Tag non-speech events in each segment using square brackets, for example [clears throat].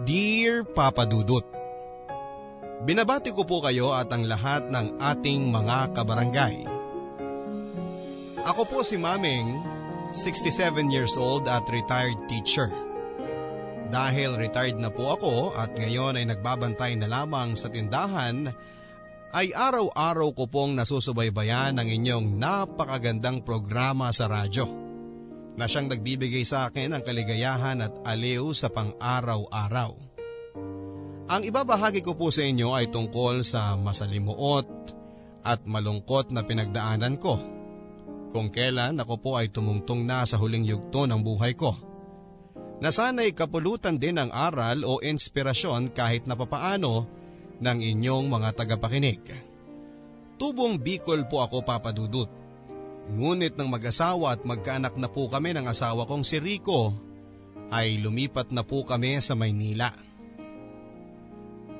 Dear Papa Dudut, Binabati ko po kayo at ang lahat ng ating mga kabarangay. Ako po si Maming, 67 years old at retired teacher. Dahil retired na po ako at ngayon ay nagbabantay na lamang sa tindahan, ay araw-araw ko pong nasusubaybayan ang inyong napakagandang programa sa radyo na siyang nagbibigay sa akin ng kaligayahan at aliw sa pang-araw-araw. Ang ibabahagi ko po sa inyo ay tungkol sa masalimuot at malungkot na pinagdaanan ko. Kung kailan ako po ay tumungtong na sa huling yugto ng buhay ko. Na sana'y kapulutan din ng aral o inspirasyon kahit na papaano ng inyong mga tagapakinig. Tubong Bicol po ako papadudut. Ngunit ng mag-asawa at magkaanak na po kami ng asawa kong si Rico, ay lumipat na po kami sa Maynila.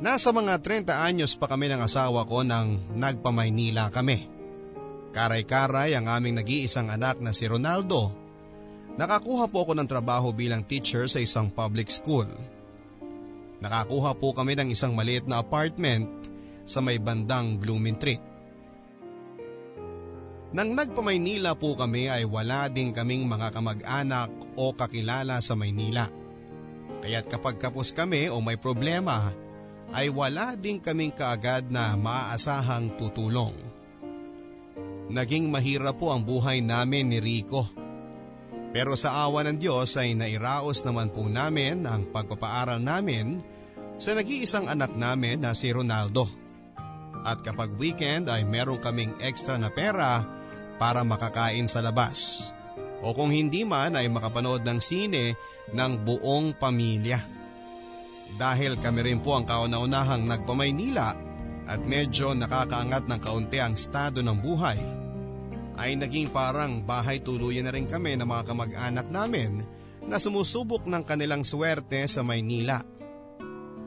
Nasa mga 30 anyos pa kami ng asawa ko nang nagpamaynila kami. Karay-karay ang aming nag-iisang anak na si Ronaldo. Nakakuha po ako ng trabaho bilang teacher sa isang public school. Nakakuha po kami ng isang maliit na apartment sa may bandang Blooming Street. Nang nagpamaynila po kami ay wala din kaming mga kamag-anak o kakilala sa Maynila. Kaya't kapag kapos kami o may problema ay wala din kaming kaagad na maaasahang tutulong. Naging mahirap po ang buhay namin ni Rico. Pero sa awa ng Diyos ay nairaos naman po namin ang pagpapaaral namin sa nag-iisang anak namin na si Ronaldo. At kapag weekend ay meron kaming extra na pera para makakain sa labas. O kung hindi man ay makapanood ng sine ng buong pamilya. Dahil kami rin po ang kauna-unahang nagpamaynila at medyo nakakaangat ng kaunti ang estado ng buhay, ay naging parang bahay tuluyan na rin kami ng mga kamag-anak namin na sumusubok ng kanilang swerte sa Maynila.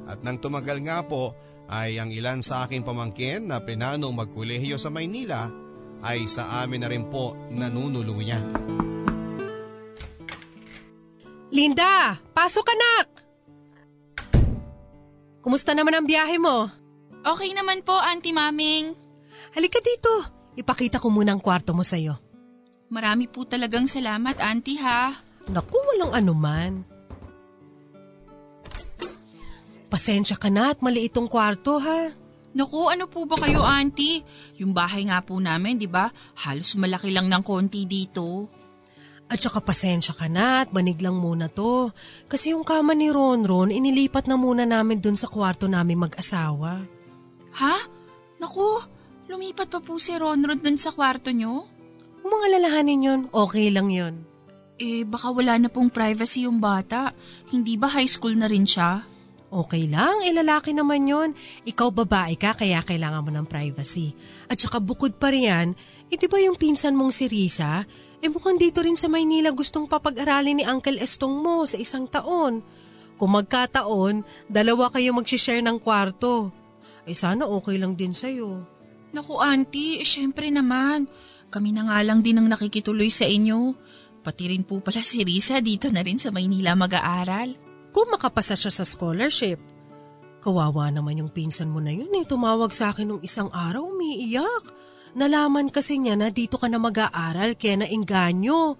At nang tumagal nga po ay ang ilan sa aking pamangkin na pinanong magkolehiyo sa Maynila ay sa amin na rin po nanunuluyan. Linda, pasok anak! Kumusta naman ang biyahe mo? Okay naman po, Auntie Maming. Halika dito. Ipakita ko muna ang kwarto mo sa'yo. Marami po talagang salamat, Auntie ha. Naku, walang anuman. Pasensya ka na at maliit tong kwarto ha. Naku, ano po ba kayo, Auntie? Yung bahay nga po namin, di ba? Halos malaki lang ng konti dito. At saka pasensya ka na at manig lang muna to. Kasi yung kama ni Ronron, inilipat na muna namin dun sa kwarto namin mag-asawa. Ha? Naku, lumipat pa po si Ronron dun sa kwarto nyo? Mga lalahanin yun, okay lang yun. Eh, baka wala na pong privacy yung bata. Hindi ba high school na rin siya? Okay lang, eh lalaki naman yon. Ikaw babae ka kaya kailangan mo ng privacy. At saka bukod pa riyan, eh di ba yung pinsan mong si Risa, eh mukhang dito rin sa Maynila gustong papag-aralin ni Uncle Estong mo sa isang taon. Kung magkataon, dalawa kayo mag-share ng kwarto. Eh sana okay lang din sa'yo. Naku auntie, eh, syempre naman. Kami na nga lang din ang nakikituloy sa inyo. Pati rin po pala si Risa dito na rin sa Maynila mag-aaral. Kung makapasa siya sa scholarship. Kawawa naman yung pinsan mo na yun eh. Tumawag sa akin nung isang araw, umiiyak. Nalaman kasi niya na dito ka na mag-aaral kaya nainganyo.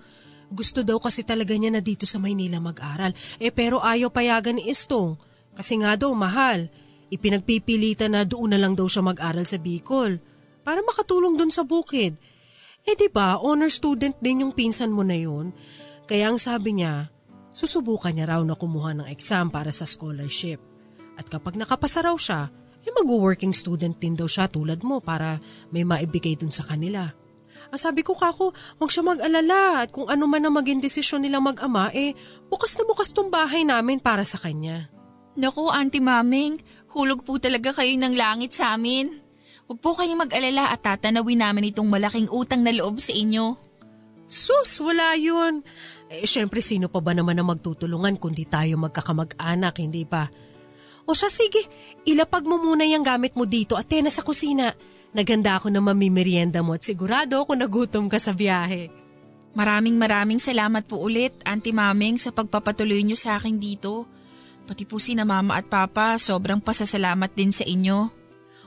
Gusto daw kasi talaga niya na dito sa Maynila mag-aral. Eh pero ayaw payagan ni Istong. Kasi nga daw mahal. Ipinagpipilitan na doon na lang daw siya mag-aral sa Bicol. Para makatulong doon sa bukid. Eh di ba, honor student din yung pinsan mo na yun. Kaya ang sabi niya, susubukan niya raw na kumuha ng exam para sa scholarship. At kapag nakapasa raw siya, eh mag-working student din daw siya tulad mo para may maibigay dun sa kanila. Ang sabi ko kako, huwag siya mag-alala at kung ano man ang maging desisyon nila mag-ama, eh bukas na bukas tong bahay namin para sa kanya. Naku, Auntie Maming, hulog po talaga kayo ng langit sa amin. Huwag po kayong mag-alala at tatanawin namin itong malaking utang na loob sa inyo. Sus, wala yun. Eh, syempre, sino pa ba naman ang magtutulungan kundi tayo magkakamag-anak, hindi ba? O siya, sige, ilapag mo muna yung gamit mo dito at tena sa kusina. Naganda ako na mamimerienda mo at sigurado ako nagutom ka sa biyahe. Maraming maraming salamat po ulit, Auntie Maming, sa pagpapatuloy niyo sa akin dito. Pati po si na mama at papa, sobrang pasasalamat din sa inyo.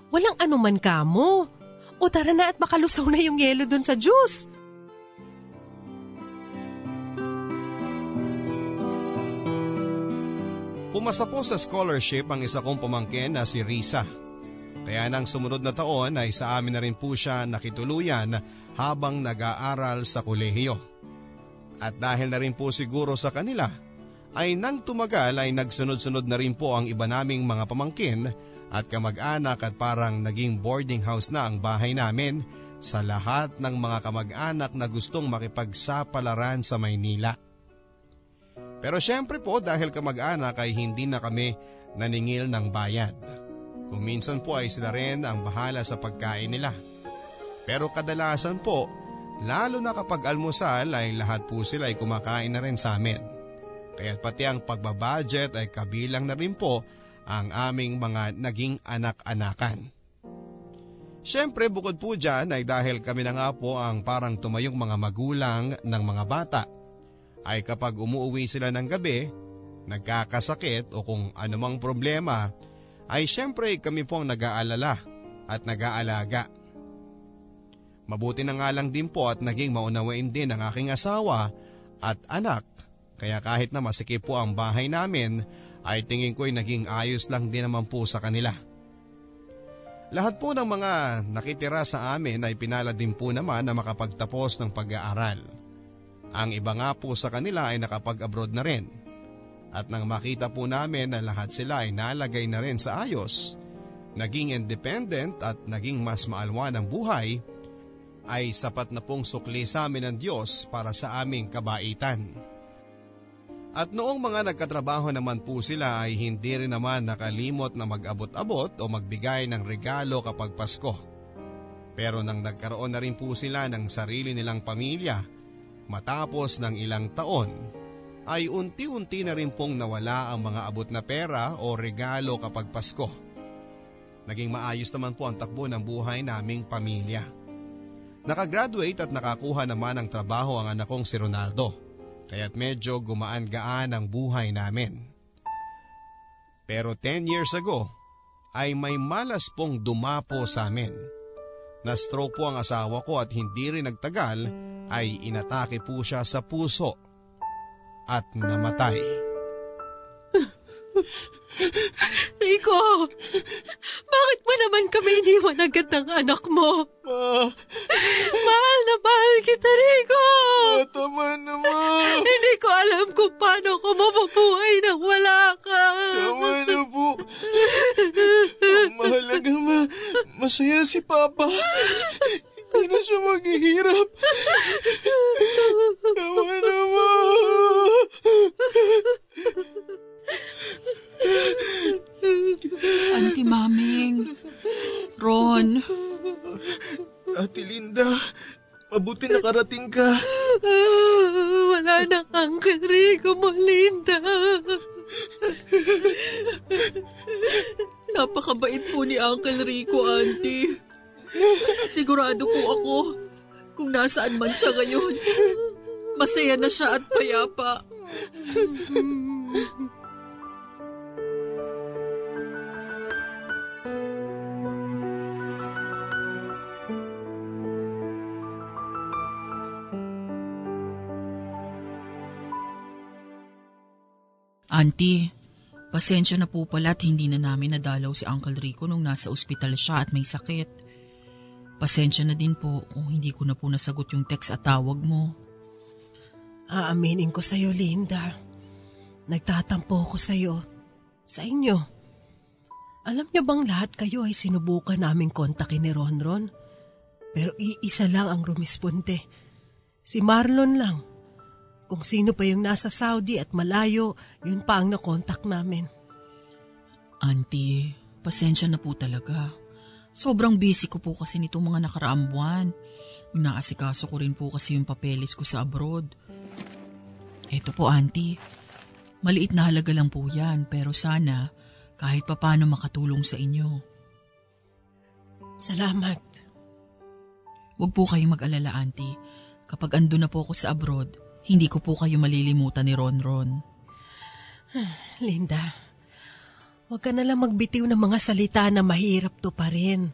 Walang anuman kamo. O tara na at makalusaw na yung yelo dun sa juice. Pumasa po sa scholarship ang isa kong pamangkin na si Risa. Kaya nang sumunod na taon ay sa amin na rin po siya nakituluyan habang nag-aaral sa kolehiyo. At dahil na rin po siguro sa kanila, ay nang tumagal ay nagsunod-sunod na rin po ang iba naming mga pamangkin at kamag-anak at parang naging boarding house na ang bahay namin sa lahat ng mga kamag-anak na gustong makipagsapalaran sa Maynila. Pero syempre po dahil kamag-anak ay hindi na kami naningil ng bayad. Kung po ay sila rin ang bahala sa pagkain nila. Pero kadalasan po, lalo na kapag almusal ay lahat po sila ay kumakain na rin sa amin. Kaya pati ang pagbabudget ay kabilang na rin po ang aming mga naging anak-anakan. Siyempre bukod po dyan ay dahil kami na nga po ang parang tumayong mga magulang ng mga bata – ay kapag umuwi sila ng gabi, nagkakasakit o kung anumang problema, ay syempre kami po ang nag-aalala at nag-aalaga. Mabuti na nga lang din po at naging maunawain din ang aking asawa at anak kaya kahit na masikip po ang bahay namin ay tingin ko'y naging ayos lang din naman po sa kanila. Lahat po ng mga nakitira sa amin ay pinala din po naman na makapagtapos ng pag-aaral. Ang iba nga po sa kanila ay nakapag-abroad na rin. At nang makita po namin na lahat sila ay nalagay na rin sa ayos, naging independent at naging mas maalwa ng buhay, ay sapat na pong sukli sa amin ng Diyos para sa aming kabaitan. At noong mga nagkatrabaho naman po sila ay hindi rin naman nakalimot na mag-abot-abot o magbigay ng regalo kapag Pasko. Pero nang nagkaroon na rin po sila ng sarili nilang pamilya, Matapos ng ilang taon, ay unti-unti na rin pong nawala ang mga abot na pera o regalo kapag Pasko. Naging maayos naman po ang takbo ng buhay naming pamilya. Nakagraduate at nakakuha naman ng trabaho ang anak kong si Ronaldo, kaya't medyo gumaan-gaan ang buhay namin. Pero 10 years ago, ay may malas pong dumapo sa amin. Na-stroke po ang asawa ko at hindi rin nagtagal ay inatake po siya sa puso at namatay. [laughs] Rico, bakit mo naman kami iniwan agad ng anak mo? Ma! Mahal na mahal kita, Rico! Ma, tama na, ma! Hindi ko alam kung paano ko mapabuhay nang wala ka. Tama na po. Ang mahalaga, ma. Masaya si Papa. Hindi na siya maghihirap. Tama na, ma. Auntie Maming, Ron, Ate Linda, mabuti nakarating ka. Wala na Uncle Rico mo, Linda. napakabait po ni Uncle Rico, Auntie. Sigurado po ako kung nasaan man siya ngayon. Masaya na siya at payapa. Auntie, pasensya na po pala at hindi na namin nadalaw si Uncle Rico nung nasa ospital siya at may sakit. Pasensya na din po kung hindi ko na po nasagot yung text at tawag mo. Aaminin ko sa'yo, Linda. Nagtatampo ko sa'yo. Sa inyo. Alam niyo bang lahat kayo ay sinubukan naming kontakin ni Ronron? Pero iisa lang ang rumisponde. Si Marlon lang. Kung sino pa yung nasa Saudi at malayo, yun pa ang nakontak namin. Auntie, pasensya na po talaga. Sobrang busy ko po kasi nitong mga nakaraang buwan. Inaasikaso ko rin po kasi yung papeles ko sa abroad. Eto po, Auntie. Maliit na halaga lang po yan, pero sana kahit papano makatulong sa inyo. Salamat. Huwag po kayong mag-alala, Auntie. Kapag ando na po ako sa abroad, hindi ko po kayo malilimutan ni Ron Ron. [sighs] Linda, Huwag ka nalang magbitiw ng mga salita na mahirap to pa rin.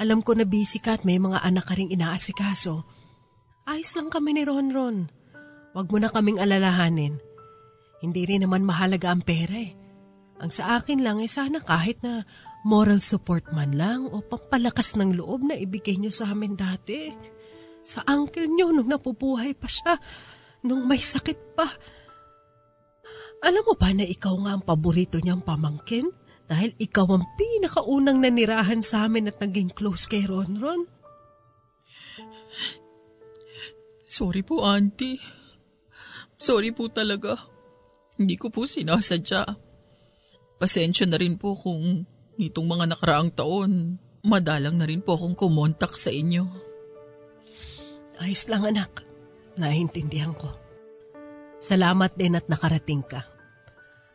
Alam ko na busy ka at may mga anak ka ring inaasikaso. Ayos lang kami ni Ronron. Huwag mo na kaming alalahanin. Hindi rin naman mahalaga ang pera eh. Ang sa akin lang eh sana kahit na moral support man lang o pampalakas ng loob na ibigay niyo sa amin dati. Sa uncle niyo nung napubuhay pa siya, nung may sakit pa. Alam mo ba na ikaw nga ang paborito niyang pamangkin? Dahil ikaw ang pinakaunang nanirahan sa amin at naging close kay Ronron. Sorry po, auntie. Sorry po talaga. Hindi ko po sinasadya. Pasensya na rin po kung nitong mga nakaraang taon, madalang na rin po akong kumontak sa inyo. Ayos lang anak. Naintindihan ko. Salamat din at nakarating ka.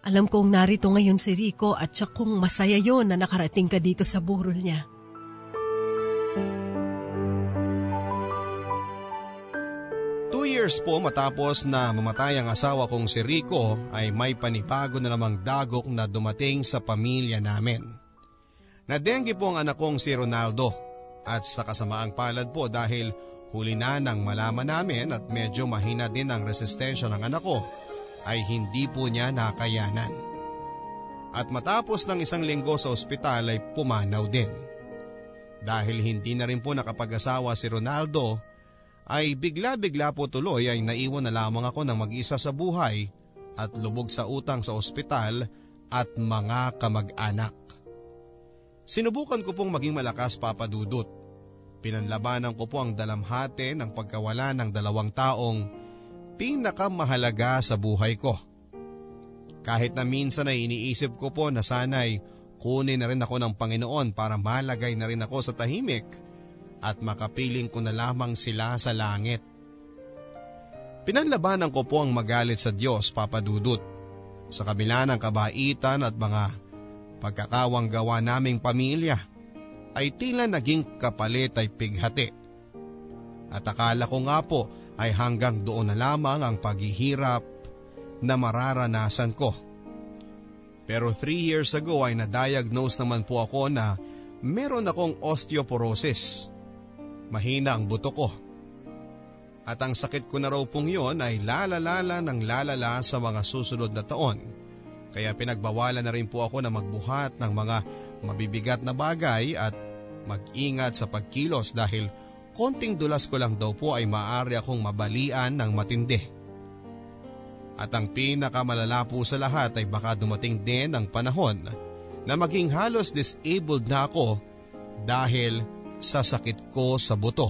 Alam kong narito ngayon si Rico at siya kung masaya yon na nakarating ka dito sa burol niya. Two years po matapos na mamatay ang asawa kong si Rico ay may panibago na namang dagok na dumating sa pamilya namin. Nadengge po ang anak kong si Ronaldo at sa kasamaang palad po dahil huli na nang malaman namin at medyo mahina din ang resistensya ng anak ko ay hindi po niya nakayanan. At matapos ng isang linggo sa ospital ay pumanaw din. Dahil hindi na rin po nakapag-asawa si Ronaldo, ay bigla-bigla po tuloy ay naiwan na lamang ako ng mag-isa sa buhay at lubog sa utang sa ospital at mga kamag-anak. Sinubukan ko pong maging malakas papadudot. Pinanlabanan ko po ang dalamhati ng pagkawala ng dalawang taong pinakamahalaga sa buhay ko. Kahit na minsan ay iniisip ko po na sana'y kunin na rin ako ng Panginoon para malagay na rin ako sa tahimik at makapiling ko na lamang sila sa langit. Pinanlabanan ko po ang magalit sa Diyos, Papa Dudut, sa kabila ng kabaitan at mga pagkakawang gawa naming pamilya ay tila naging kapalit ay pighati. At akala ko nga po ay hanggang doon na lamang ang paghihirap na mararanasan ko. Pero 3 years ago ay na-diagnose naman po ako na meron akong osteoporosis. Mahina ang buto ko. At ang sakit ko na raw pong yon ay lalalala ng lalala sa mga susunod na taon. Kaya pinagbawalan na rin po ako na magbuhat ng mga mabibigat na bagay at mag-ingat sa pagkilos dahil konting dulas ko lang daw po ay maaari akong mabalian ng matindi. At ang pinakamalala po sa lahat ay baka dumating din ang panahon na maging halos disabled na ako dahil sa sakit ko sa buto.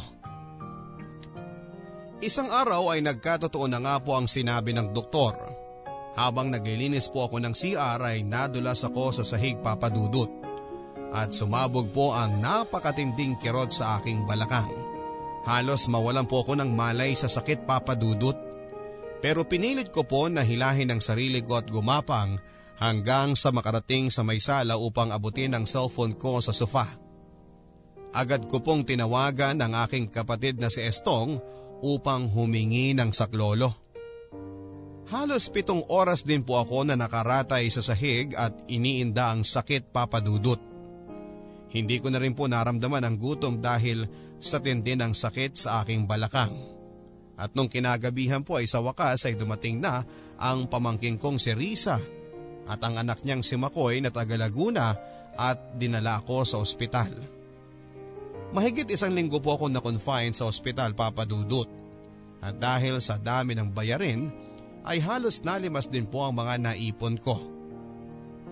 Isang araw ay nagkatotoo na nga po ang sinabi ng doktor. Habang naglilinis po ako ng CR ay nadulas ako sa sahig papadudot at sumabog po ang napakatinding kirot sa aking balakang. Halos mawalan po ako ng malay sa sakit papadudot. Pero pinilit ko po na hilahin ang sarili ko at gumapang hanggang sa makarating sa may sala upang abutin ang cellphone ko sa sofa. Agad ko pong tinawagan ang aking kapatid na si Estong upang humingi ng saklolo. Halos pitong oras din po ako na nakaratay sa sahig at iniinda ang sakit papadudot. Hindi ko na rin po naramdaman ang gutom dahil sa tindi ng sakit sa aking balakang. At nung kinagabihan po ay sa wakas ay dumating na ang pamangking kong si Risa at ang anak niyang si Makoy na taga Laguna at dinala ako sa ospital. Mahigit isang linggo po ako na-confine sa ospital papadudot at dahil sa dami ng bayarin ay halos nalimas din po ang mga naipon ko.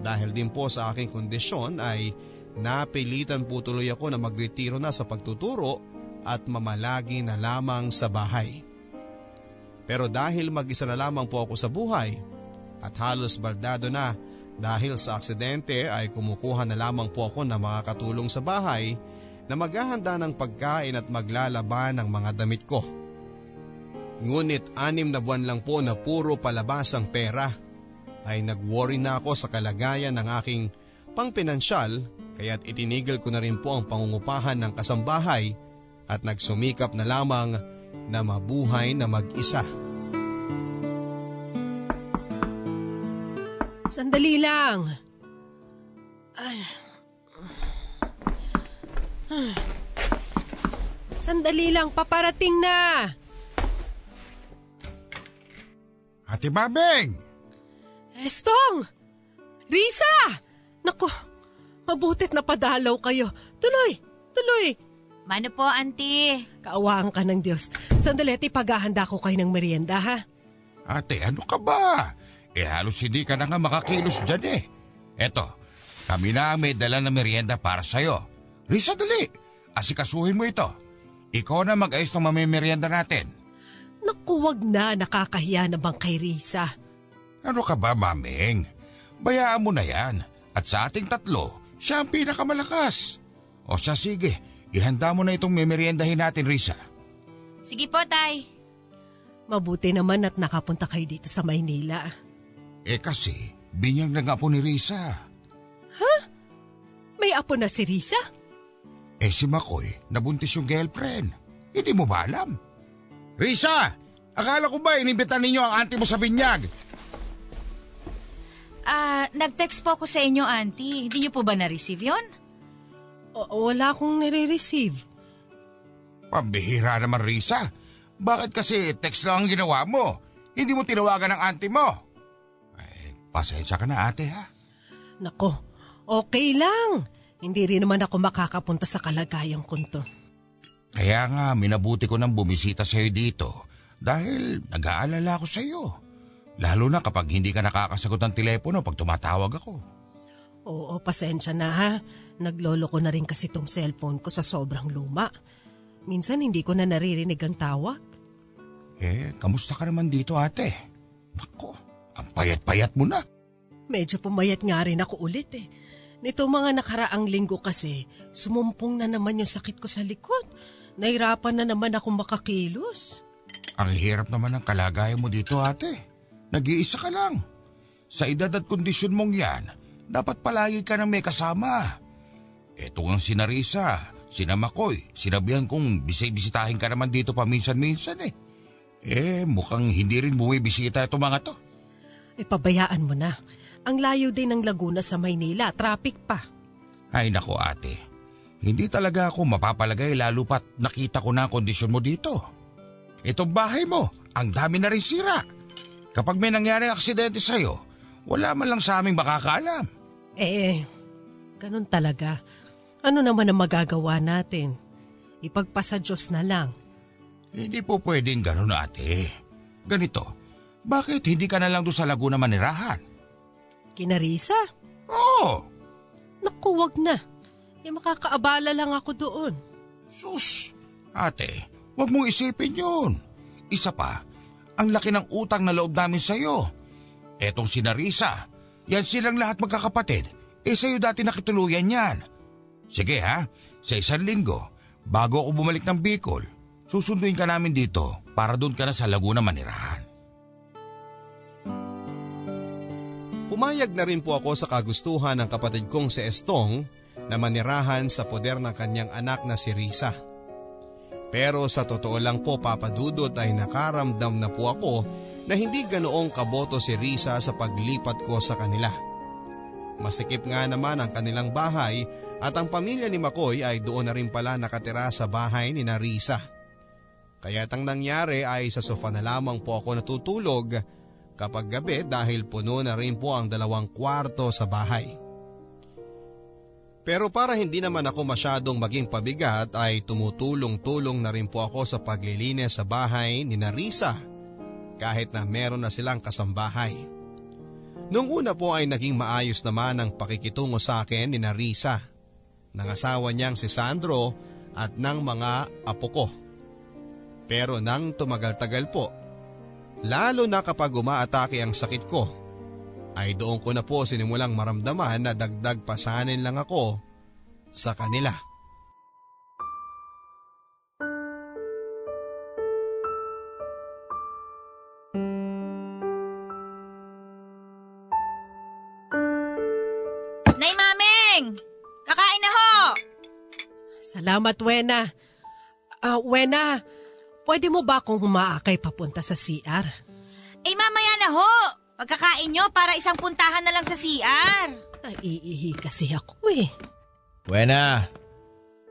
Dahil din po sa aking kondisyon ay Napilitan po tuloy ako na magretiro na sa pagtuturo at mamalagi na lamang sa bahay. Pero dahil mag-isa na lamang po ako sa buhay at halos baldado na dahil sa aksidente ay kumukuha na lamang po ako ng mga katulong sa bahay na maghahanda ng pagkain at maglalaban ng mga damit ko. Ngunit anim na buwan lang po na puro palabas ang pera ay nag-worry na ako sa kalagayan ng aking pangpinansyal kaya't itinigil ko na rin po ang pangungupahan ng kasambahay at nagsumikap na lamang na mabuhay na mag-isa. Sandali lang. Sandali lang, paparating na. Ate Babeng! Estong! Risa! Nako, mabutit na padalaw kayo. Tuloy, tuloy. Mano po, auntie? Kaawaan ka ng Diyos. Sandali, ti paghahanda ko kayo ng merienda, ha? Ate, ano ka ba? Eh halos hindi ka na nga makakilos dyan eh. Eto, kami na may dala na merienda para sa'yo. Risa, dali! Asikasuhin mo ito. Ikaw na mag-ayos ng mamimerienda natin. Naku, wag na. Nakakahiya naman kay Risa. Ano ka ba, maming? Bayaan mo na yan. At sa ating tatlo, siya ang pinakamalakas. O siya sige, ihanda mo na itong memeriendahin natin, Risa. Sige po, tay. Mabuti naman at nakapunta kayo dito sa Maynila. Eh kasi, binyang na nga po ni Risa. May apo na si Risa? Eh si Makoy, nabuntis yung girlfriend. Hindi mo ba alam? Risa! Akala ko ba inimbitan ninyo ang auntie mo sa binyag? Ah, nag-text po ako sa inyo, auntie. Hindi niyo po ba na-receive yon? O, wala akong nire-receive. Pambihira naman, Risa. Bakit kasi text lang ang ginawa mo? Hindi mo tinawagan ng auntie mo? Eh, pasensya ka na ate ha. Nako, okay lang. Hindi rin naman ako makakapunta sa kalagayang kunto. Kaya nga, minabuti ko nang bumisita sa'yo dito dahil nag-aalala ako sa'yo. Lalo na kapag hindi ka nakakasagot ng telepono pag tumatawag ako. Oo, pasensya na ha. Naglolo ko na rin kasi tong cellphone ko sa sobrang luma. Minsan hindi ko na naririnig ang tawag. Eh, kamusta ka naman dito ate? Nako, ang payat-payat mo na. Medyo pumayat nga rin ako ulit eh. Nito mga nakaraang linggo kasi, sumumpong na naman yung sakit ko sa likod. Nahirapan na naman ako makakilos. Ang hirap naman ng kalagayan mo dito ate. Nag-iisa ka lang. Sa edad at kondisyon mong yan, dapat palagi ka nang may kasama. Eto ang sinarisa, sinamakoy, sinabihan kong bisay-bisitahin ka naman dito paminsan-minsan eh. Eh, mukhang hindi rin bumibisita ito mga to. E pabayaan mo na. Ang layo din ng Laguna sa Maynila, traffic pa. Ay nako ate, hindi talaga ako mapapalagay lalo pat nakita ko na ang kondisyon mo dito. Itong bahay mo, ang dami na rin sira. Kapag may nangyari aksidente sa'yo, wala man lang sa aming makakaalam. Eh, ganun talaga. Ano naman ang magagawa natin? Ipagpasa Diyos na lang. Hindi po pwedeng ganun ate. Ganito, bakit hindi ka na lang doon sa Laguna manirahan? Kinarisa? Oo, Naku, wag na. Eh, makakaabala lang ako doon. sus. Ate, huwag mong isipin yun. Isa pa, ang laki ng utang na loob namin sa'yo. Etong si Narisa, yan silang lahat magkakapatid. Eh sa'yo dati nakituluyan yan. Sige ha, sa isang linggo, bago ako bumalik ng Bicol, susunduin ka namin dito para doon ka na sa Laguna manirahan. Pumayag na rin po ako sa kagustuhan ng kapatid kong si Estong na manirahan sa poder ng kanyang anak na si Risa. Pero sa totoo lang po papadudot ay nakaramdam na po ako na hindi ganoong kaboto si Risa sa paglipat ko sa kanila. Masikip nga naman ang kanilang bahay at ang pamilya ni Makoy ay doon na rin pala nakatira sa bahay ni Narisa. Kaya't ang nangyari ay sa sofa na lamang po ako natutulog kapag gabi dahil puno na rin po ang dalawang kwarto sa bahay. Pero para hindi naman ako masyadong maging pabigat ay tumutulong-tulong na rin po ako sa paglilinis sa bahay ni Narisa kahit na meron na silang kasambahay. Nung una po ay naging maayos naman ang pakikitungo sa akin ni Narisa, ng asawa niyang si Sandro at ng mga apo ko. Pero nang tumagal-tagal po, lalo na kapag umaatake ang sakit ko, ay doon ko na po sinimulang maramdaman na dagdag pasanin lang ako sa kanila. Nay Mameng! Kakain na ho! Salamat, Wena. Ah, Wena, pwede mo ba akong humaakay papunta sa CR? Eh mamaya na ho! Pagkakain nyo para isang puntahan na lang sa CR. Naiihi kasi ako eh. Buena,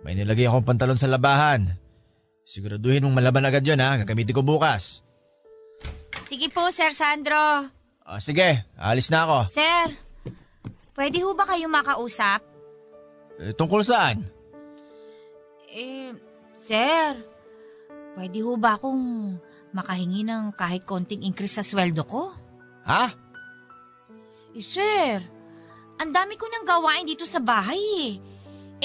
may nilagay akong pantalon sa labahan. Siguraduhin mong malaban agad yun ha, gagamitin ko bukas. Sige po, Sir Sandro. O sige, alis na ako. Sir, pwede ho ba kayo makausap? Eh, tungkol saan? Eh, Sir, pwede ho ba akong makahingi ng kahit konting increase sa sweldo ko? Ha? Eh, Sir, ang dami ko nang gawain dito sa bahay eh.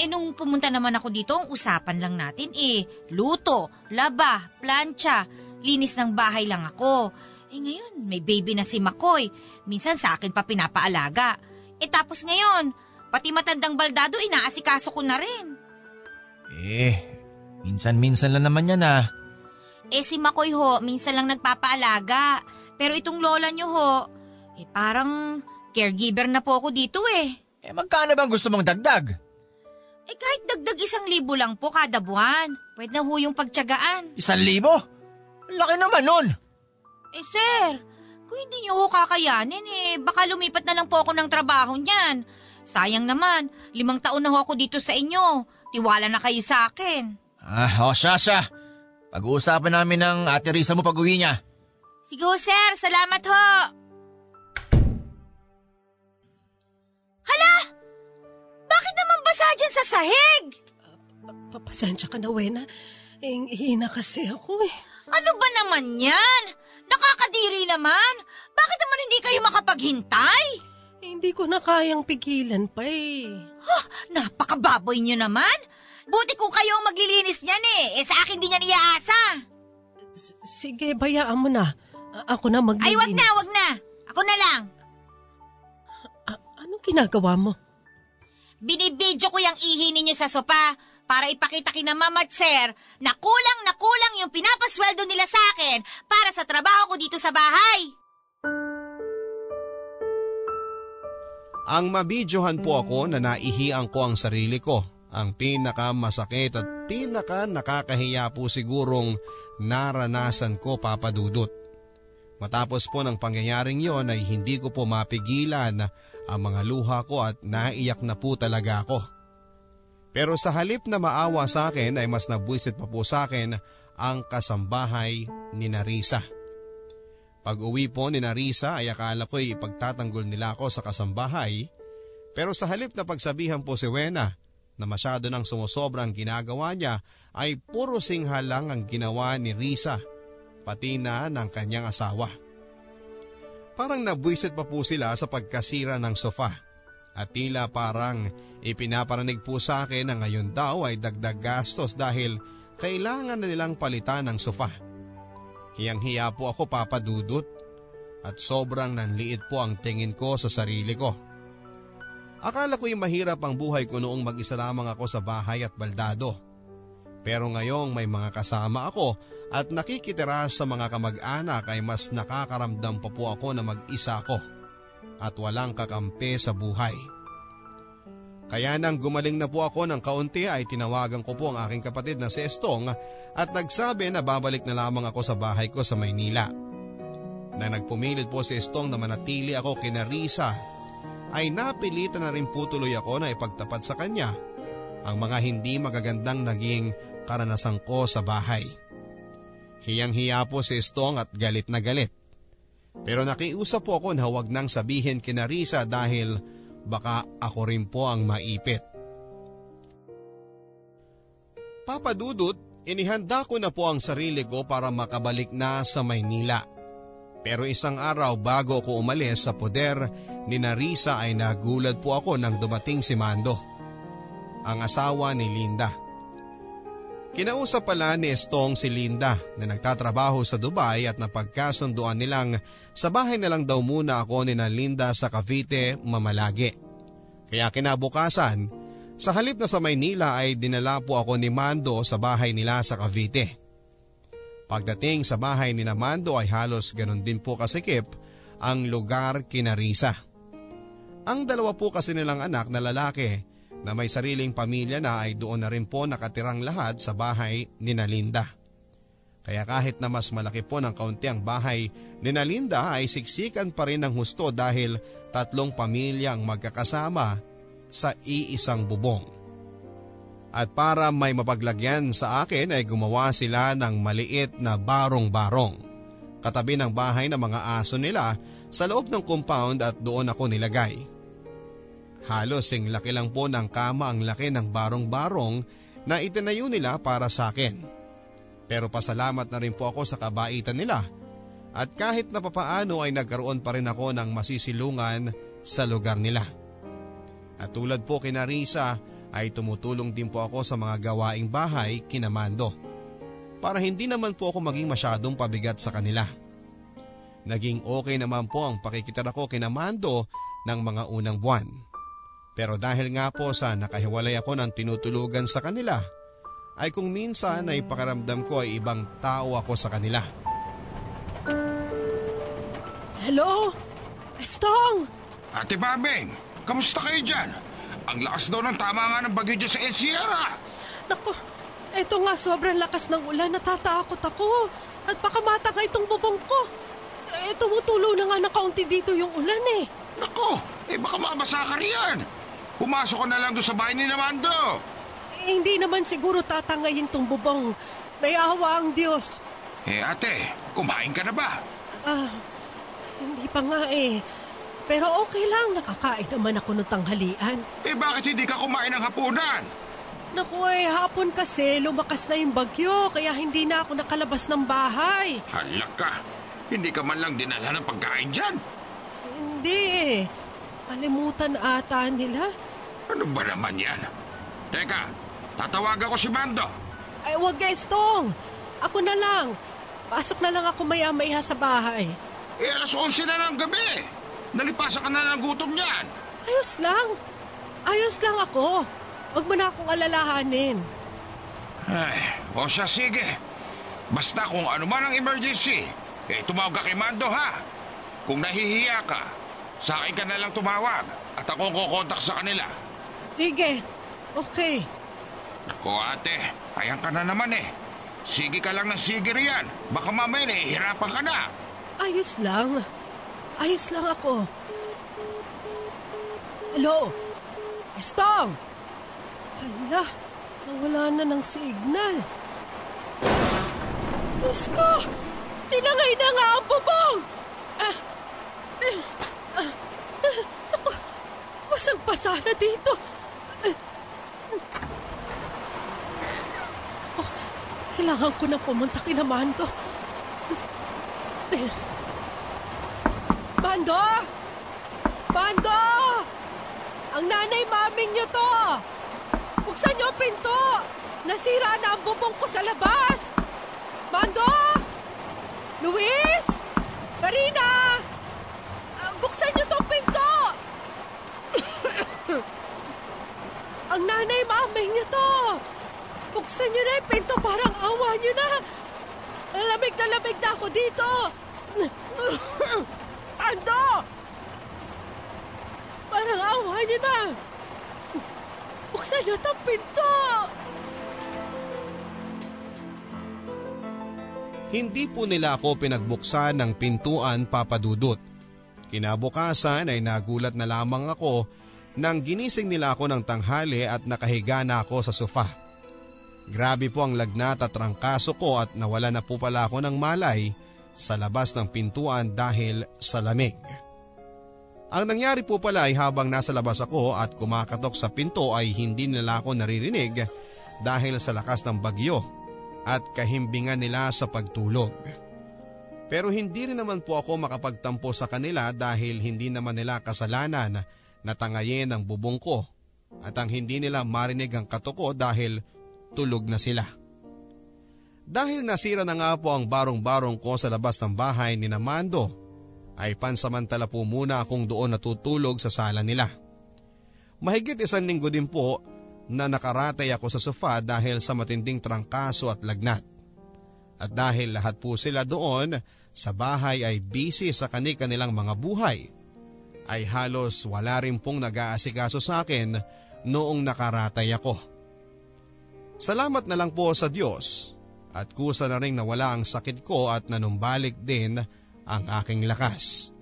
Eh nung pumunta naman ako dito, ang usapan lang natin eh, luto, laba, plancha, linis ng bahay lang ako. Eh ngayon, may baby na si Makoy. Minsan sa akin pa pinapaalaga. Eh tapos ngayon, pati matandang baldado inaasikaso ko na rin. Eh, minsan-minsan lang naman yan ah. Eh si Makoy ho, minsan lang nagpapaalaga. Pero itong lola nyo ho, eh parang caregiver na po ako dito eh. Eh magkano bang gusto mong dagdag? Eh kahit dagdag isang libo lang po kada buwan. Pwede na ho yung pagtyagaan. Isang libo? Laki naman nun. Eh sir, kung hindi niyo ho kakayanin eh, baka lumipat na lang po ako ng trabaho niyan. Sayang naman, limang taon na ho ako dito sa inyo. Tiwala na kayo sa akin. Ah, o siya siya. Pag-uusapan namin ng ate Risa mo pag uwi niya. Sige ho sir, salamat ho. Hala! Bakit naman basa dyan sa sahig? Papasensya ka na, Wena. Eh, hina kasi ako eh. Ano ba naman yan? Nakakadiri naman. Bakit naman hindi kayo makapaghintay? Eh, hindi ko na kayang pigilan pa eh. Huh, napakababoy nyo naman. Buti kung kayo ang maglilinis niyan eh. Eh sa akin din yan iaasa. S- sige, bayaan mo na. A- ako na maglilinis. Ay, wag na, wag na. Ako na lang. A- anong ginagawa mo? Binibidyo ko yung ihi ninyo sa sopa para ipakita kina mama at sir na kulang na kulang yung pinapasweldo nila sa akin para sa trabaho ko dito sa bahay. Ang mabidyohan po ako na naihian ko ang sarili ko. Ang pinaka masakit at pinaka nakakahiya po sigurong naranasan ko papadudot. Matapos po ng pangyayaring yon ay hindi ko po mapigilan ang mga luha ko at naiyak na po talaga ako. Pero sa halip na maawa sa akin ay mas nabwisit pa po sa akin ang kasambahay ni Narisa. Pag uwi po ni Narisa ay akala ko'y ipagtatanggol nila ako sa kasambahay pero sa halip na pagsabihan po si Wena na masyado nang sumusobrang ginagawa niya ay puro singhal lang ang ginawa ni Risa pati na ng kanyang asawa. Parang nabwisit pa po sila sa pagkasira ng sofa at tila parang ipinaparanig po sa akin na ngayon daw ay dagdag gastos dahil kailangan na nilang palitan ng sofa. Hiyang-hiya po ako papadudot at sobrang nanliit po ang tingin ko sa sarili ko. Akala ko'y mahirap ang buhay ko noong mag-isa lamang ako sa bahay at baldado. Pero ngayong may mga kasama ako at nakikitira sa mga kamag-anak ay mas nakakaramdam pa po ako na mag-isa ko at walang kakampi sa buhay. Kaya nang gumaling na po ako ng kaunti ay tinawagan ko po ang aking kapatid na si Estong at nagsabi na babalik na lamang ako sa bahay ko sa Maynila. Na nagpumilit po si Estong na manatili ako kina Risa ay napilitan na rin po tuloy ako na ipagtapat sa kanya ang mga hindi magagandang naging karanasan ko sa bahay. Hiyang-hiya po si Estong at galit na galit. Pero nakiusap po ako na huwag nang sabihin kina Risa dahil baka ako rin po ang maipit. Papadudot, inihanda ko na po ang sarili ko para makabalik na sa Maynila. Pero isang araw bago ako umalis sa poder ni Narisa ay nagulat po ako nang dumating si Mando, ang asawa ni Linda. Kinausap pala ni Estong si Linda na nagtatrabaho sa Dubai at napagkasunduan nilang sa bahay na lang daw muna ako ni na Linda sa Cavite mamalagi. Kaya kinabukasan, sa halip na sa Maynila ay dinala po ako ni Mando sa bahay nila sa Cavite. Pagdating sa bahay ni Mando ay halos ganun din po kasikip ang lugar kinarisa. Ang dalawa po kasi nilang anak na lalaki na may sariling pamilya na ay doon na rin po nakatirang lahat sa bahay ni Nalinda. Kaya kahit na mas malaki po ng kaunti ang bahay ni Nalinda ay siksikan pa rin ng husto dahil tatlong pamilya ang magkakasama sa iisang bubong. At para may mapaglagyan sa akin ay gumawa sila ng maliit na barong-barong. Katabi ng bahay ng mga aso nila sa loob ng compound at doon ako nilagay. Halos sing laki lang po ng kama ang laki ng barong-barong na itinayo nila para sa akin. Pero pasalamat na rin po ako sa kabaitan nila at kahit na papaano ay nagkaroon pa rin ako ng masisilungan sa lugar nila. At tulad po kina Risa ay tumutulong din po ako sa mga gawaing bahay kinamando para hindi naman po ako maging masyadong pabigat sa kanila. Naging okay naman po ang pakikitara ko kina Mando ng mga unang buwan. Pero dahil nga po sa nakahiwalay ako ng tinutulugan sa kanila, ay kung minsan ay pakaramdam ko ay ibang tao ako sa kanila. Hello? Estong! Ate Babeng, kamusta kayo dyan? Ang lakas daw ng tama nga ng bagyo dyan sa El Sierra. Naku, eto nga sobrang lakas ng ulan, natatakot ako. At baka matangay itong bubong ko. Eh, tumutulo na nga na kaunti dito yung ulan eh. Nako, eh baka mabasa ka riyan. Pumasok ka na lang doon sa bahay ni Namando. Eh, hindi naman siguro tatangayin tong bubong. May awa ang Diyos. Eh ate, kumain ka na ba? Ah, hindi pa nga eh. Pero okay lang, nakakain naman ako ng tanghalian. Eh bakit hindi ka kumain ng hapunan? Naku eh, hapon kasi lumakas na yung bagyo, kaya hindi na ako nakalabas ng bahay. Halak ka, hindi ka man lang dinala ng pagkain dyan. Hindi eh. Kalimutan ata nila. Ano ba naman yan? Teka, tatawagan ko si Mando. Ay, wag guys, Tong. Ako na lang. Pasok na lang ako maya-maya sa bahay. Eh alas 11 na ng gabi. Nalipasan ka na ng gutom niyan. Ayos lang. Ayos lang ako. Huwag mo na akong alalahanin. Ay, o siya sige. Basta kung ano man ang emergency, eh tumawag ka kay Mando ha. Kung nahihiya ka, sa akin ka na lang tumawag at ako kukontak sa kanila. Sige. Okay. Ako ate, ayan ka na naman eh. Sige ka lang ng sige riyan. Baka mamaya nahihirapan ka na. Ayos lang. Ayos lang ako. Hello? Estong! Hala, nawala na ng signal. Diyos ko! Tinangay na nga ang bubong! Ah, eh, basang-basa na dito. Oh, kailangan ko na pumunta kina Mando. Mando! Mando! Ang nanay maming niyo to! Buksan niyo pinto! Nasira na ang bubong ko sa labas! Mando! Luis! Karina! Ah, buksan niyo tong pinto! Ang nanay maming niyo to! Buksan niyo na yung pinto parang awa niyo na! Lamig na lamig na ako dito! [clears throat] Ando! Parang awa niyo na! Buksan niyo itong pinto! Hindi po nila ako pinagbuksan ng pintuan papadudot. Kinabukasan ay nagulat na lamang ako nang ginising nila ako ng tanghali at nakahiga na ako sa sofa. Grabe po ang lagnat at trangkaso ko at nawala na po pala ako ng malay sa labas ng pintuan dahil sa lamig. Ang nangyari po pala ay habang nasa labas ako at kumakatok sa pinto ay hindi nila ako naririnig dahil sa lakas ng bagyo at kahimbingan nila sa pagtulog. Pero hindi rin naman po ako makapagtampo sa kanila dahil hindi naman nila kasalanan na tangayin ang bubong ko at ang hindi nila marinig ang kato dahil tulog na sila. Dahil nasira na nga po ang barong-barong ko sa labas ng bahay ni Namando, ay pansamantala po muna akong doon natutulog sa sala nila. Mahigit isang linggo din po na nakaratay ako sa sofa dahil sa matinding trangkaso at lagnat. At dahil lahat po sila doon sa bahay ay busy sa kani-kanilang mga buhay, ay halos wala rin pong nag-aasikaso sa akin noong nakaratay ako. Salamat na lang po sa Diyos at kusa na rin nawala ang sakit ko at nanumbalik din ang aking lakas.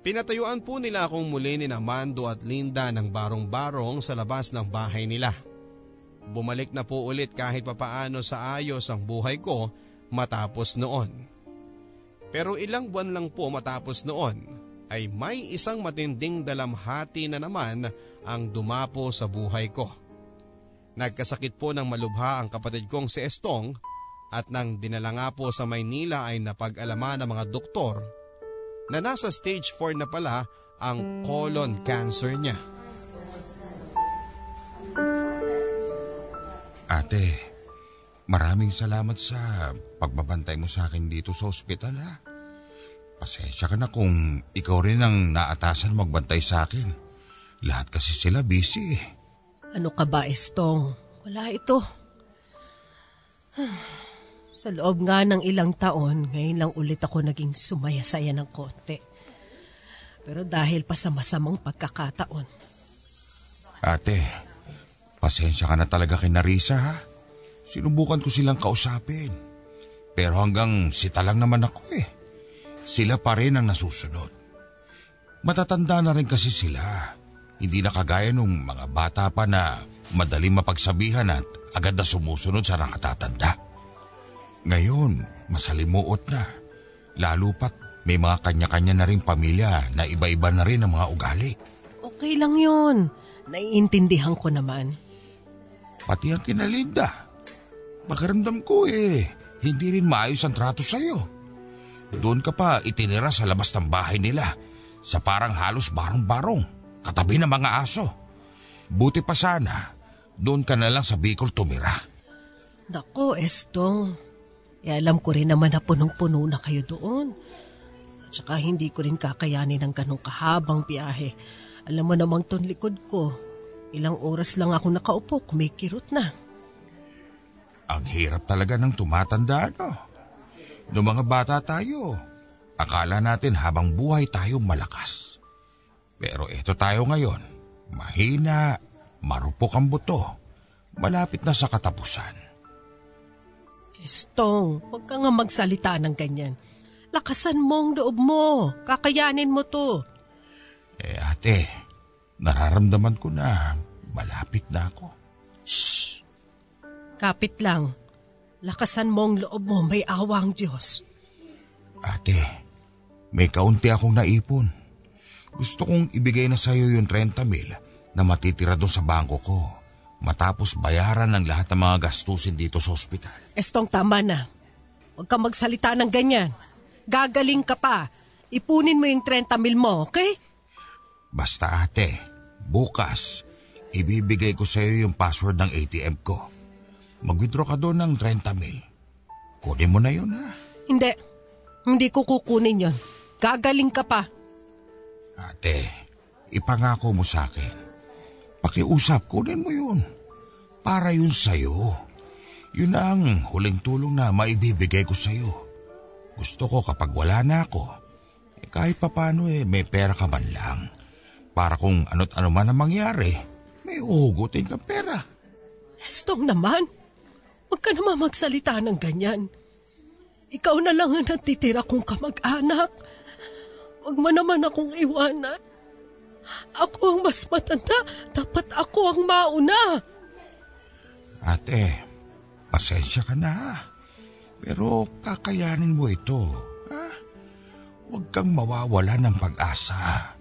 Pinatayuan po nila akong muli ni Amando at Linda ng barong-barong sa labas ng bahay nila. Bumalik na po ulit kahit papaano sa ayos ang buhay ko matapos noon. Pero ilang buwan lang po matapos noon ay may isang matinding dalamhati na naman ang dumapo sa buhay ko. Nagkasakit po ng malubha ang kapatid kong si Estong at nang dinala nga po sa Maynila ay napag-alaman ng mga doktor na nasa stage 4 na pala ang colon cancer niya. Ate, maraming salamat sa pagbabantay mo sa akin dito sa ospital ha. Pasensya ka na kung ikaw rin ang naatasan magbantay sa akin. Lahat kasi sila busy eh. Ano ka ba, Estong? Wala ito. [sighs] Sa loob nga ng ilang taon, ngayon lang ulit ako naging sumaya-saya ng konti. Pero dahil pa sa masamang pagkakataon. Ate, pasensya ka na talaga kay Narisa ha. Sinubukan ko silang kausapin. Pero hanggang sita lang naman ako eh. Sila pa rin ang nasusunod. Matatanda na rin kasi sila. Hindi na kagaya nung mga bata pa na madaling mapagsabihan at agad na sumusunod sa nakatatanda. Ngayon, masalimuot na. Lalo pat may mga kanya-kanya na rin pamilya na iba-iba na rin ang mga ugali. Okay lang yon. Naiintindihan ko naman. Pati ang kinalinda. Pakiramdam ko eh, hindi rin maayos ang trato sa'yo. Doon ka pa itinira sa labas ng bahay nila sa parang halos barong-barong, katabi ng mga aso. Buti pa sana, doon ka na lang sa Bicol tumira. Nako, Estong. E alam ko rin naman na punong-puno na kayo doon. At saka hindi ko rin kakayanin ng ganong kahabang biyahe. Alam mo namang ton likod ko. Ilang oras lang ako nakaupo, kumikirot na. Ang hirap talaga ng tumatanda, no? Noong mga bata tayo, akala natin habang buhay tayo malakas. Pero ito tayo ngayon, mahina, marupok ang buto, malapit na sa katapusan. Estong, huwag ka nga magsalita ng ganyan. Lakasan mo ang loob mo. Kakayanin mo to. Eh ate, nararamdaman ko na malapit na ako. Shh! Kapit lang. Lakasan mo ang loob mo. May awa ang Diyos. Ate, may kaunti akong naipon. Gusto kong ibigay na sa'yo yung 30 mil na matitira doon sa bangko ko matapos bayaran ng lahat ng mga gastusin dito sa ospital. Estong, tama na. Huwag ka magsalita ng ganyan. Gagaling ka pa. Ipunin mo yung 30 mil mo, okay? Basta ate, bukas, ibibigay ko sa iyo yung password ng ATM ko. Mag-withdraw ka doon ng 30 mil. Kunin mo na yun ha. Hindi. Hindi ko kukunin yon. Gagaling ka pa. Ate, ipangako mo sa akin. Pakiusap, kunin mo yun. Para yun sa'yo. Yun ang huling tulong na maibibigay ko sa'yo. Gusto ko kapag wala na ako, eh kahit papano eh may pera ka man lang. Para kung ano't ano man ang mangyari, may uhugutin kang pera. Estong naman, huwag ka naman magsalita ng ganyan. Ikaw na lang ang natitira kong kamag-anak. Huwag mo naman akong iwanan. Ako ang mas matanda. Dapat ako ang mauna. Ate, pasensya ka na. Pero kakayanin mo ito. Ha? Huwag kang mawawala ng pag-asa.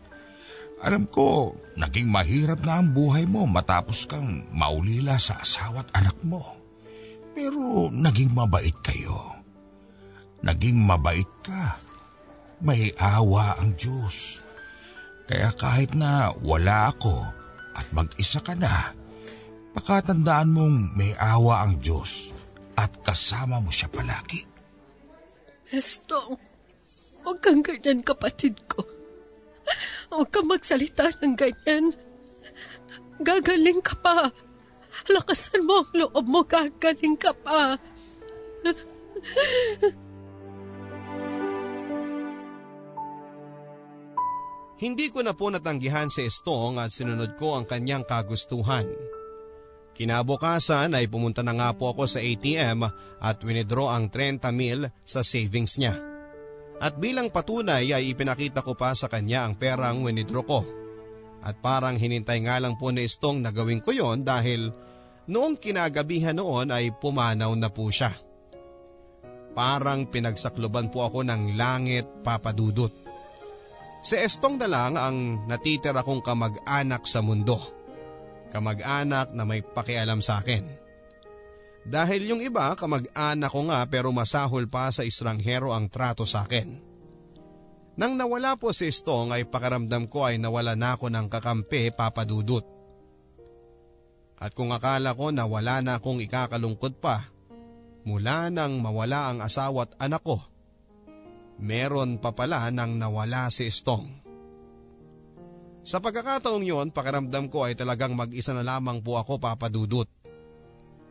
Alam ko, naging mahirap na ang buhay mo matapos kang maulila sa asawa at anak mo. Pero naging mabait kayo. Naging mabait ka. May awa ang Diyos. Kaya kahit na wala ako at mag-isa ka na, pakatandaan mong may awa ang Diyos at kasama mo siya palagi. Estong, huwag kang ganyan kapatid ko. Huwag kang magsalita ng ganyan. Gagaling ka pa. Lakasan mo ang loob mo, gagaling ka pa. Hindi ko na po natanggihan si Estong at sinunod ko ang kanyang kagustuhan. Kinabukasan ay pumunta na nga po ako sa ATM at winidraw ang 30 mil sa savings niya. At bilang patunay ay ipinakita ko pa sa kanya ang perang winidraw ko. At parang hinintay nga lang po ni Istong na gawin ko yon dahil noong kinagabihan noon ay pumanaw na po siya. Parang pinagsakluban po ako ng langit papadudot. Si Estong na lang ang natitira kong kamag-anak sa mundo. Kamag-anak na may pakialam sa akin. Dahil yung iba kamag-anak ko nga pero masahol pa sa istranghero ang trato sa akin. Nang nawala po si Estong ay pakaramdam ko ay nawala na ako ng kakampi papadudot. At kung akala ko na wala na akong ikakalungkot pa, mula nang mawala ang asawa at anak ko, meron pa pala nang nawala si Estong. Sa pagkakataong yon, pakaramdam ko ay talagang mag-isa na lamang po ako papadudot.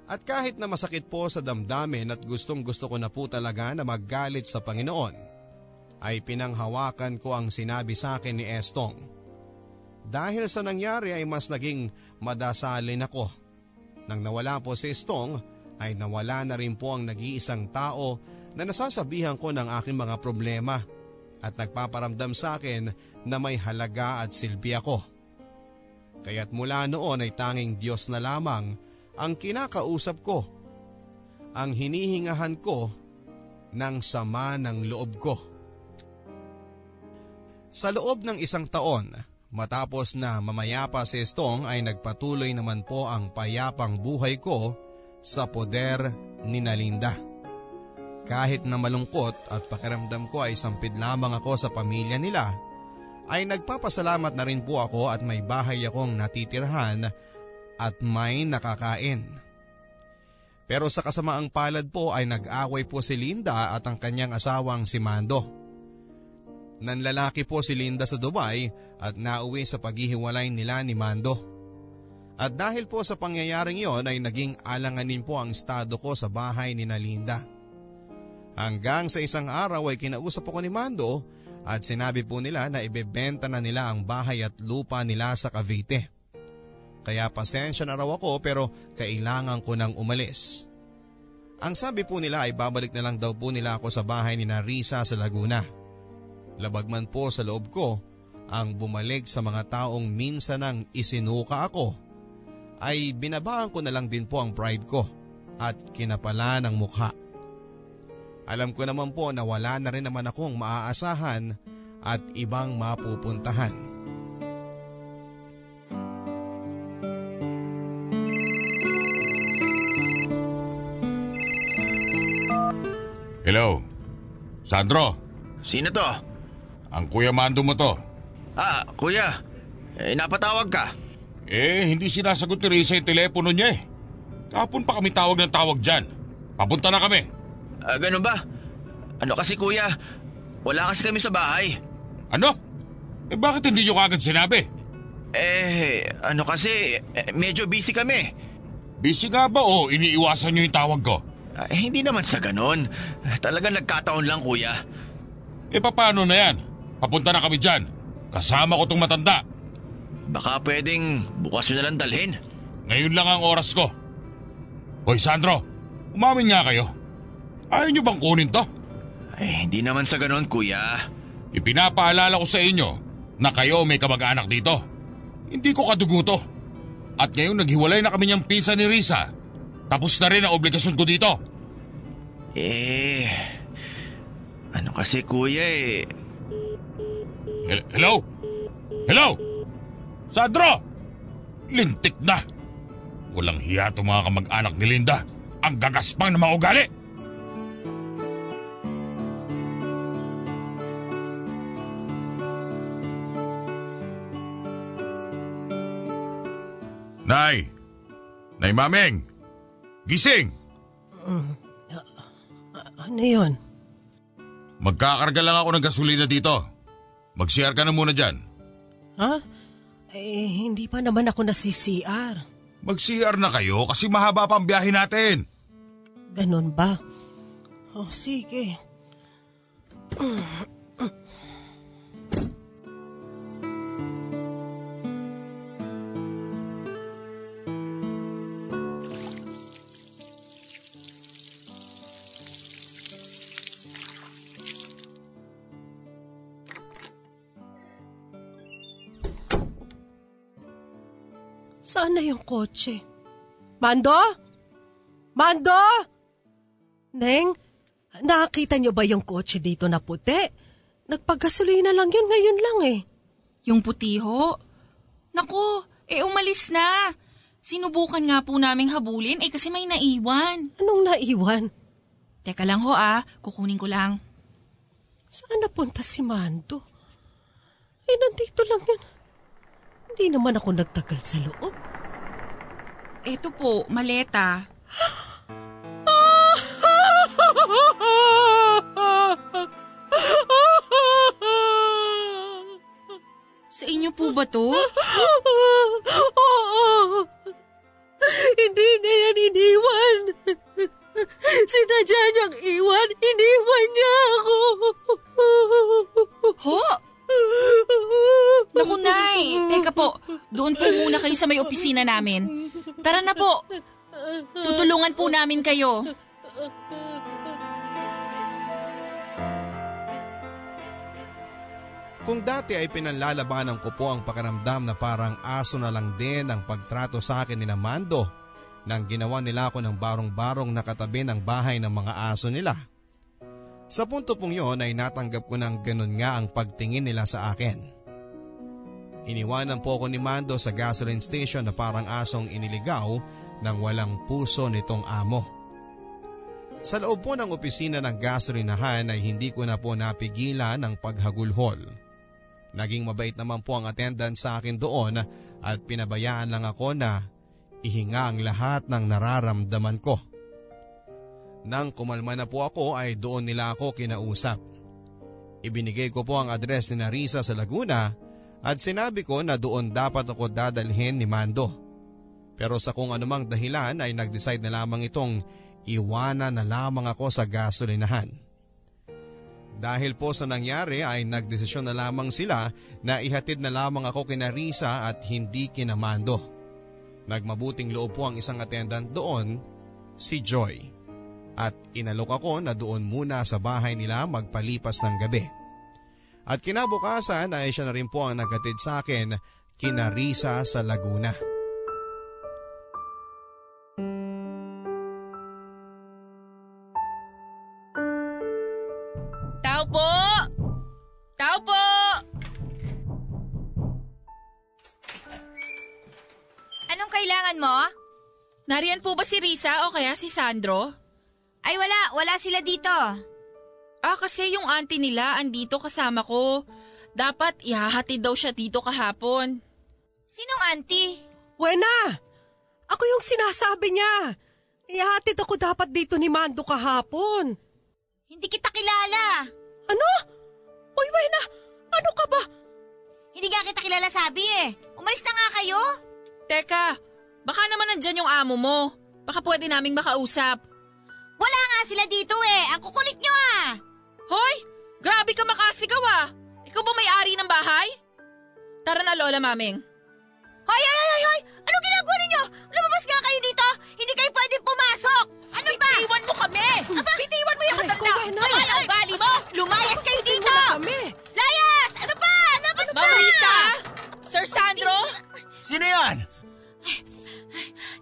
At kahit na masakit po sa damdamin at gustong gusto ko na po talaga na maggalit sa Panginoon, ay pinanghawakan ko ang sinabi sa akin ni Estong. Dahil sa nangyari ay mas naging madasalin ako. Nang nawala po si Estong ay nawala na rin po ang nag-iisang tao na nasasabihan ko ng aking mga problema at nagpaparamdam sa akin na may halaga at silbi ako. Kaya't mula noon ay tanging Diyos na lamang ang kinakausap ko, ang hinihingahan ko ng sama ng loob ko. Sa loob ng isang taon, matapos na mamayapa si Stong ay nagpatuloy naman po ang payapang buhay ko sa poder ni Nalinda. Kahit na malungkot at pakiramdam ko ay sampid lamang ako sa pamilya nila, ay nagpapasalamat na rin po ako at may bahay akong natitirhan at may nakakain. Pero sa kasamaang palad po ay nag-away po si Linda at ang kanyang asawang si Mando. Nanlalaki po si Linda sa Dubai at nauwi sa paghihiwalay nila ni Mando. At dahil po sa pangyayaring yon ay naging alanganin po ang estado ko sa bahay ni Nalinda. Hanggang sa isang araw ay kinausap ako ni Mando at sinabi po nila na ibebenta na nila ang bahay at lupa nila sa Cavite. Kaya pasensya na raw ako pero kailangan ko nang umalis. Ang sabi po nila ay babalik na lang daw po nila ako sa bahay ni Narisa sa Laguna. Labag man po sa loob ko, ang bumalik sa mga taong minsan nang isinuka ako, ay binabaan ko na lang din po ang pride ko at kinapala ng mukha. Alam ko naman po na wala na rin naman akong maaasahan at ibang mapupuntahan. Hello? Sandro, Sino to? Ang kuya Mando mo to. Ah, kuya. Eh, napatawag ka. Eh, hindi sinasagot ni Risa yung telepono niya eh. Kapon pa kami tawag ng tawag dyan. Papunta na kami. Ah, ganun ba? Ano kasi kuya? Wala kasi kami sa bahay. Ano? Eh bakit hindi nyo kagad sinabi? Eh, ano kasi, eh, medyo busy kami. Busy nga ba o iniiwasan nyo yung tawag ko? Eh, hindi naman sa ganon. Talagang nagkataon lang kuya. Eh paano na yan? Papunta na kami dyan. Kasama ko tong matanda. Baka pwedeng bukas nyo na lang dalhin. Ngayon lang ang oras ko. Hoy Sandro, umamin nga kayo. Ayaw nyo bang kunin to? Eh, hindi naman sa ganon kuya. Ipinapaalala ko sa inyo na kayo may kamag-anak dito. Hindi ko kadugo to. At ngayon naghiwalay na kami niyang pisa ni Risa. Tapos na rin ang obligasyon ko dito. Eh, ano kasi kuya eh. Hel- Hello? Hello? Sandro! Lintik na! Walang hiya itong mga kamag-anak ni Linda. Ang gagaspang na mga ugali! Nay! Nay Mameng! Gising! Ano yun? Magkakarga lang ako ng gasolina dito. Mag-share ka na muna dyan. Ha? Eh, hindi pa naman ako nasi-CR. Mag-CR na kayo kasi mahaba pa ang biyahe natin. Ganon ba? Oh, sige. Saan na yung kotse? Mando? Mando? Neng, nakita niyo ba yung kotse dito na puti? Nagpagasolina lang yun ngayon lang eh. Yung putiho? Nako, eh umalis na. Sinubukan nga po naming habulin eh kasi may naiwan. Anong naiwan? Teka lang ho ah, kukunin ko lang. Saan napunta si Mando? Eh, nandito lang yun. Hindi naman ako nagtagal sa loob. Eto po, maleta. Sa inyo po ba to? Oo. Hindi niya yan iniwan. Sinadya niyang iwan. Iniwan niya ako. Ho? Naku, Nay. Teka po, doon po muna kayo sa may opisina namin. Tara na po. Tutulungan po namin kayo. Kung dati ay pinanlalabanan ko po ang pakiramdam na parang aso na lang din ang pagtrato sa akin ni Namando nang ginawa nila ako ng barong-barong nakatabi ng bahay ng mga aso nila. Sa punto pong yon ay natanggap ko ng ganun nga ang pagtingin nila sa akin. Iniwanan po ako ni Mando sa gasoline station na parang asong iniligaw ng walang puso nitong amo. Sa loob po ng opisina ng gasolinahan ay hindi ko na po napigilan ang paghagulhol. Naging mabait naman po ang attendant sa akin doon at pinabayaan lang ako na ihinga ang lahat ng nararamdaman ko. Nang kumalma na po ako ay doon nila ako kinausap. Ibinigay ko po ang address ni Narisa sa Laguna at sinabi ko na doon dapat ako dadalhin ni Mando. Pero sa kung anumang dahilan ay nag-decide na lamang itong iwanan na lamang ako sa gasolinahan. Dahil po sa nangyari ay nagdesisyon na lamang sila na ihatid na lamang ako kina Risa at hindi kina Mando. Nagmabuting loob po ang isang attendant doon, si Joy. At inalok ako na doon muna sa bahay nila magpalipas ng gabi. At kinabukasan ay siya na rin po ang naghatid sa akin kina Risa sa Laguna. Tao po! Tao po! Anong kailangan mo? Nariyan po ba si Risa o kaya si Sandro? Ay wala, wala sila dito. Ah, kasi yung auntie nila andito kasama ko. Dapat ihahatid daw siya dito kahapon. Sinong auntie? Wena! Ako yung sinasabi niya. Ihahatid ako dapat dito ni Mando kahapon. Hindi kita kilala. Ano? Uy, Wena! Ano ka ba? Hindi nga kita kilala sabi eh. Umalis na nga kayo. Teka, baka naman nandyan yung amo mo. Baka pwede naming makausap. Wala nga sila dito eh. Ang kukulit nyo ah. Hoy! Grabe ka makasigaw ah! Ikaw ba may-ari ng bahay? Tara na Lola Maming. Hoy, hoy, hoy, hoy! Anong ginagawa ninyo? Lumabas nga kayo dito! Hindi kayo pwedeng pumasok! Ano ba? Bitiwan mo kami! Bitiwan mo yung! Wena! Sama ang ugali mo! Lumayas kayo dito! Kami. Layas! Ano ba? Labas na! Ma'am Risa! Sir Sandro! Sino yan?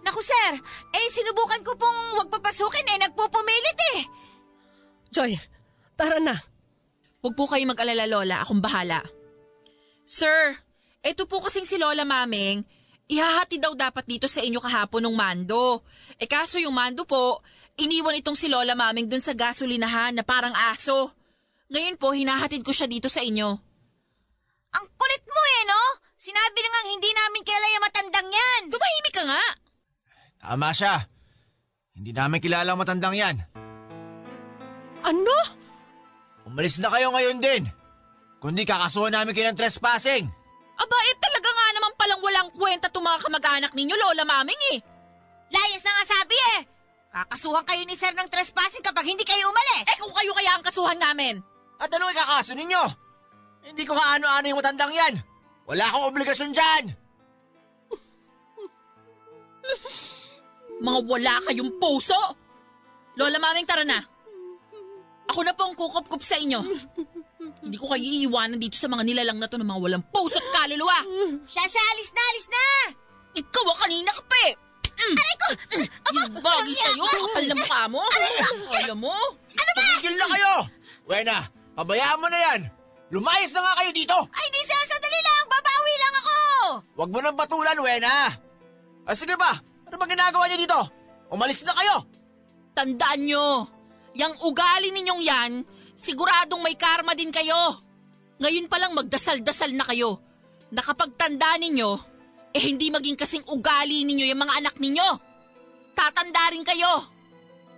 Naku sir, eh sinubukan ko pong wag papasukin eh, nagpupumilit eh. Joy, tara na. Huwag po kayo mag-alala Lola, akong bahala. Sir, eto po kasing si Lola Maming, ihahati daw dapat dito sa inyo kahapon ng mando. E kaso yung mando po, iniwan itong si Lola Maming dun sa gasolinahan na parang aso. Ngayon po, hinahatid ko siya dito sa inyo. Ang kulit mo eh, no? Sinabi na nga hindi namin kilala yung matandang yan. Tumahimik ka nga! Tama siya. Hindi namin kilala ang matandang yan. Ano? Umalis na kayo ngayon din. Kundi kakasuhan namin kayo ng trespassing. Aba, eh talaga nga naman palang walang kwenta itong mga kamag-anak ninyo, Lola Maming eh. Layas na nga sabi eh. Kakasuhan kayo ni sir ng trespassing kapag hindi kayo umalis. Eh kung kayo kaya ang kasuhan namin. At ano ikakaso ninyo? Hindi ko nga ano-ano yung matandang yan. Wala akong obligasyon dyan. [laughs] Mga wala kayong puso! Lola Maming, tara na. Ako na po ang kukup-kup sa inyo. Hindi ko kayo iiwanan dito sa mga nilalang na to ng mga walang puso at kaluluwa. Siya, siya, alis na, alis na! Ikaw ang kanina ka pa eh. Mm. Aray ko! Yung bagay sa'yo, kapal na mukha mo. Alam mo? Tumigil na kayo! Wena, pabayaan mo na yan! Lumayas na nga kayo dito! Ay, di sir, sandali lang! Babawi lang ako! Huwag mo nang batulan, Wena! Ah, sige ba? Ano ba ginagawa niyo dito? Umalis na kayo! Tandaan nyo, yung ugali ninyong yan, siguradong may karma din kayo. Ngayon pa lang magdasal-dasal na kayo. Nakapagtanda ninyo, eh hindi maging kasing ugali ninyo yung mga anak ninyo. Tatanda rin kayo.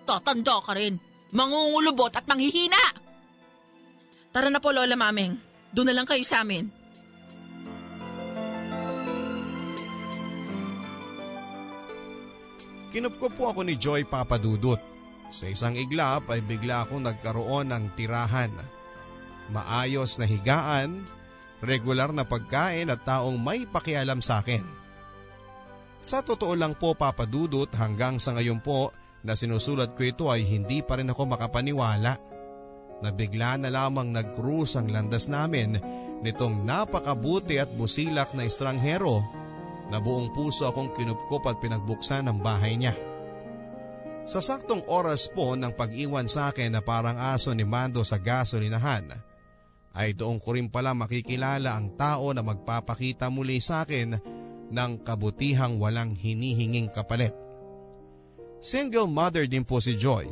Tatanda ka rin. Mangungulubot at manghihina. Tara na po, Lola Mameng. Doon na lang kayo sa amin. Kinupko po ako ni Joy Papadudot. Sa isang iglap ay bigla akong nagkaroon ng tirahan. Maayos na higaan, regular na pagkain at taong may pakialam sa akin. Sa totoo lang po papadudot hanggang sa ngayon po na sinusulat ko ito ay hindi pa rin ako makapaniwala na bigla na lamang nag-cruise ang landas namin nitong napakabuti at busilak na estranghero na buong puso akong kinupkop at pinagbuksan ng bahay niya. Sa saktong oras po ng pag-iwan sa akin na parang aso ni Mando sa gasolinahan, ay doon ko rin pala makikilala ang tao na magpapakita muli sa akin ng kabutihang walang hinihinging kapalit. Single mother din po si Joy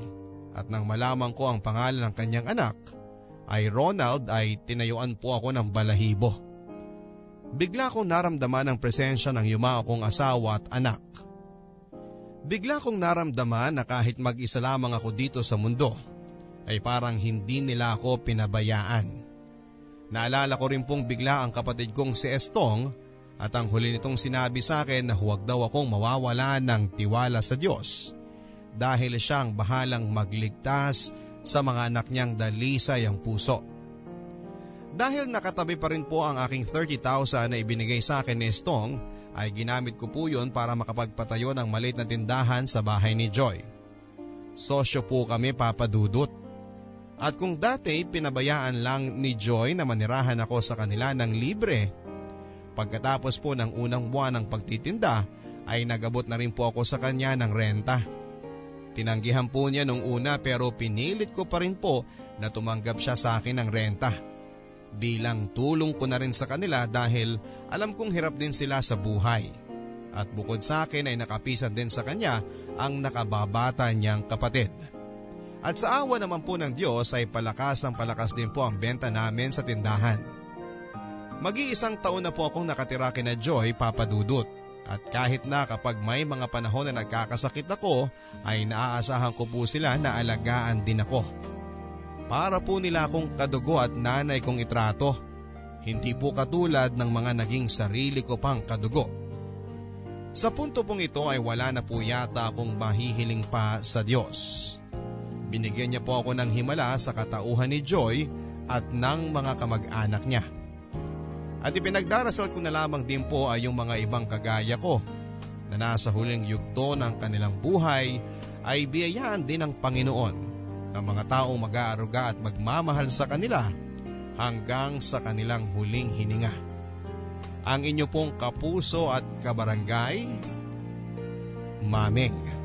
at nang malaman ko ang pangalan ng kanyang anak ay Ronald ay tinayuan po ako ng balahibo. Bigla kong naramdaman ang presensya ng yumao kong asawa at anak. Bigla kong naramdaman na kahit mag-isa lamang ako dito sa mundo ay parang hindi nila ako pinabayaan. Naalala ko rin pong bigla ang kapatid kong si Estong at ang huli nitong sinabi sa akin na huwag daw akong mawawala ng tiwala sa Diyos dahil siyang bahalang magligtas sa mga anak niyang dalisay ang puso. Dahil nakatabi pa rin po ang aking 30,000 na ibinigay sa akin ni Stong ay ginamit ko po yun para makapagpatayo ng maliit na tindahan sa bahay ni Joy. Sosyo po kami papadudot. At kung dati pinabayaan lang ni Joy na manirahan ako sa kanila ng libre, pagkatapos po ng unang buwan ng pagtitinda ay nagabot na rin po ako sa kanya ng renta. Tinanggihan po niya nung una pero pinilit ko pa rin po na tumanggap siya sa akin ng renta. Bilang tulong ko na rin sa kanila dahil alam kong hirap din sila sa buhay. At bukod sa akin ay nakapisan din sa kanya ang nakababata niyang kapatid. At sa awa naman po ng Diyos ay palakas ng palakas din po ang benta namin sa tindahan. Mag-iisang taon na po akong nakatira kina Joy papadudot. At kahit na kapag may mga panahon na nagkakasakit ako ay naaasahan ko po sila na alagaan din ako. Para po nila akong kadugo at nanay kong itrato. Hindi po katulad ng mga naging sarili ko pang kadugo. Sa punto pong ito ay wala na po yata akong mahihiling pa sa Diyos. Binigyan niya po ako ng himala sa katauhan ni Joy at ng mga kamag-anak niya. At ipinagdarasal ko na lamang din po ay yung mga ibang kagaya ko na nasa huling yugto ng kanilang buhay ay biyayaan din ng Panginoon ng mga taong mag-aaruga at magmamahal sa kanila hanggang sa kanilang huling hininga. Ang inyo pong kapuso at kabarangay, Mameng.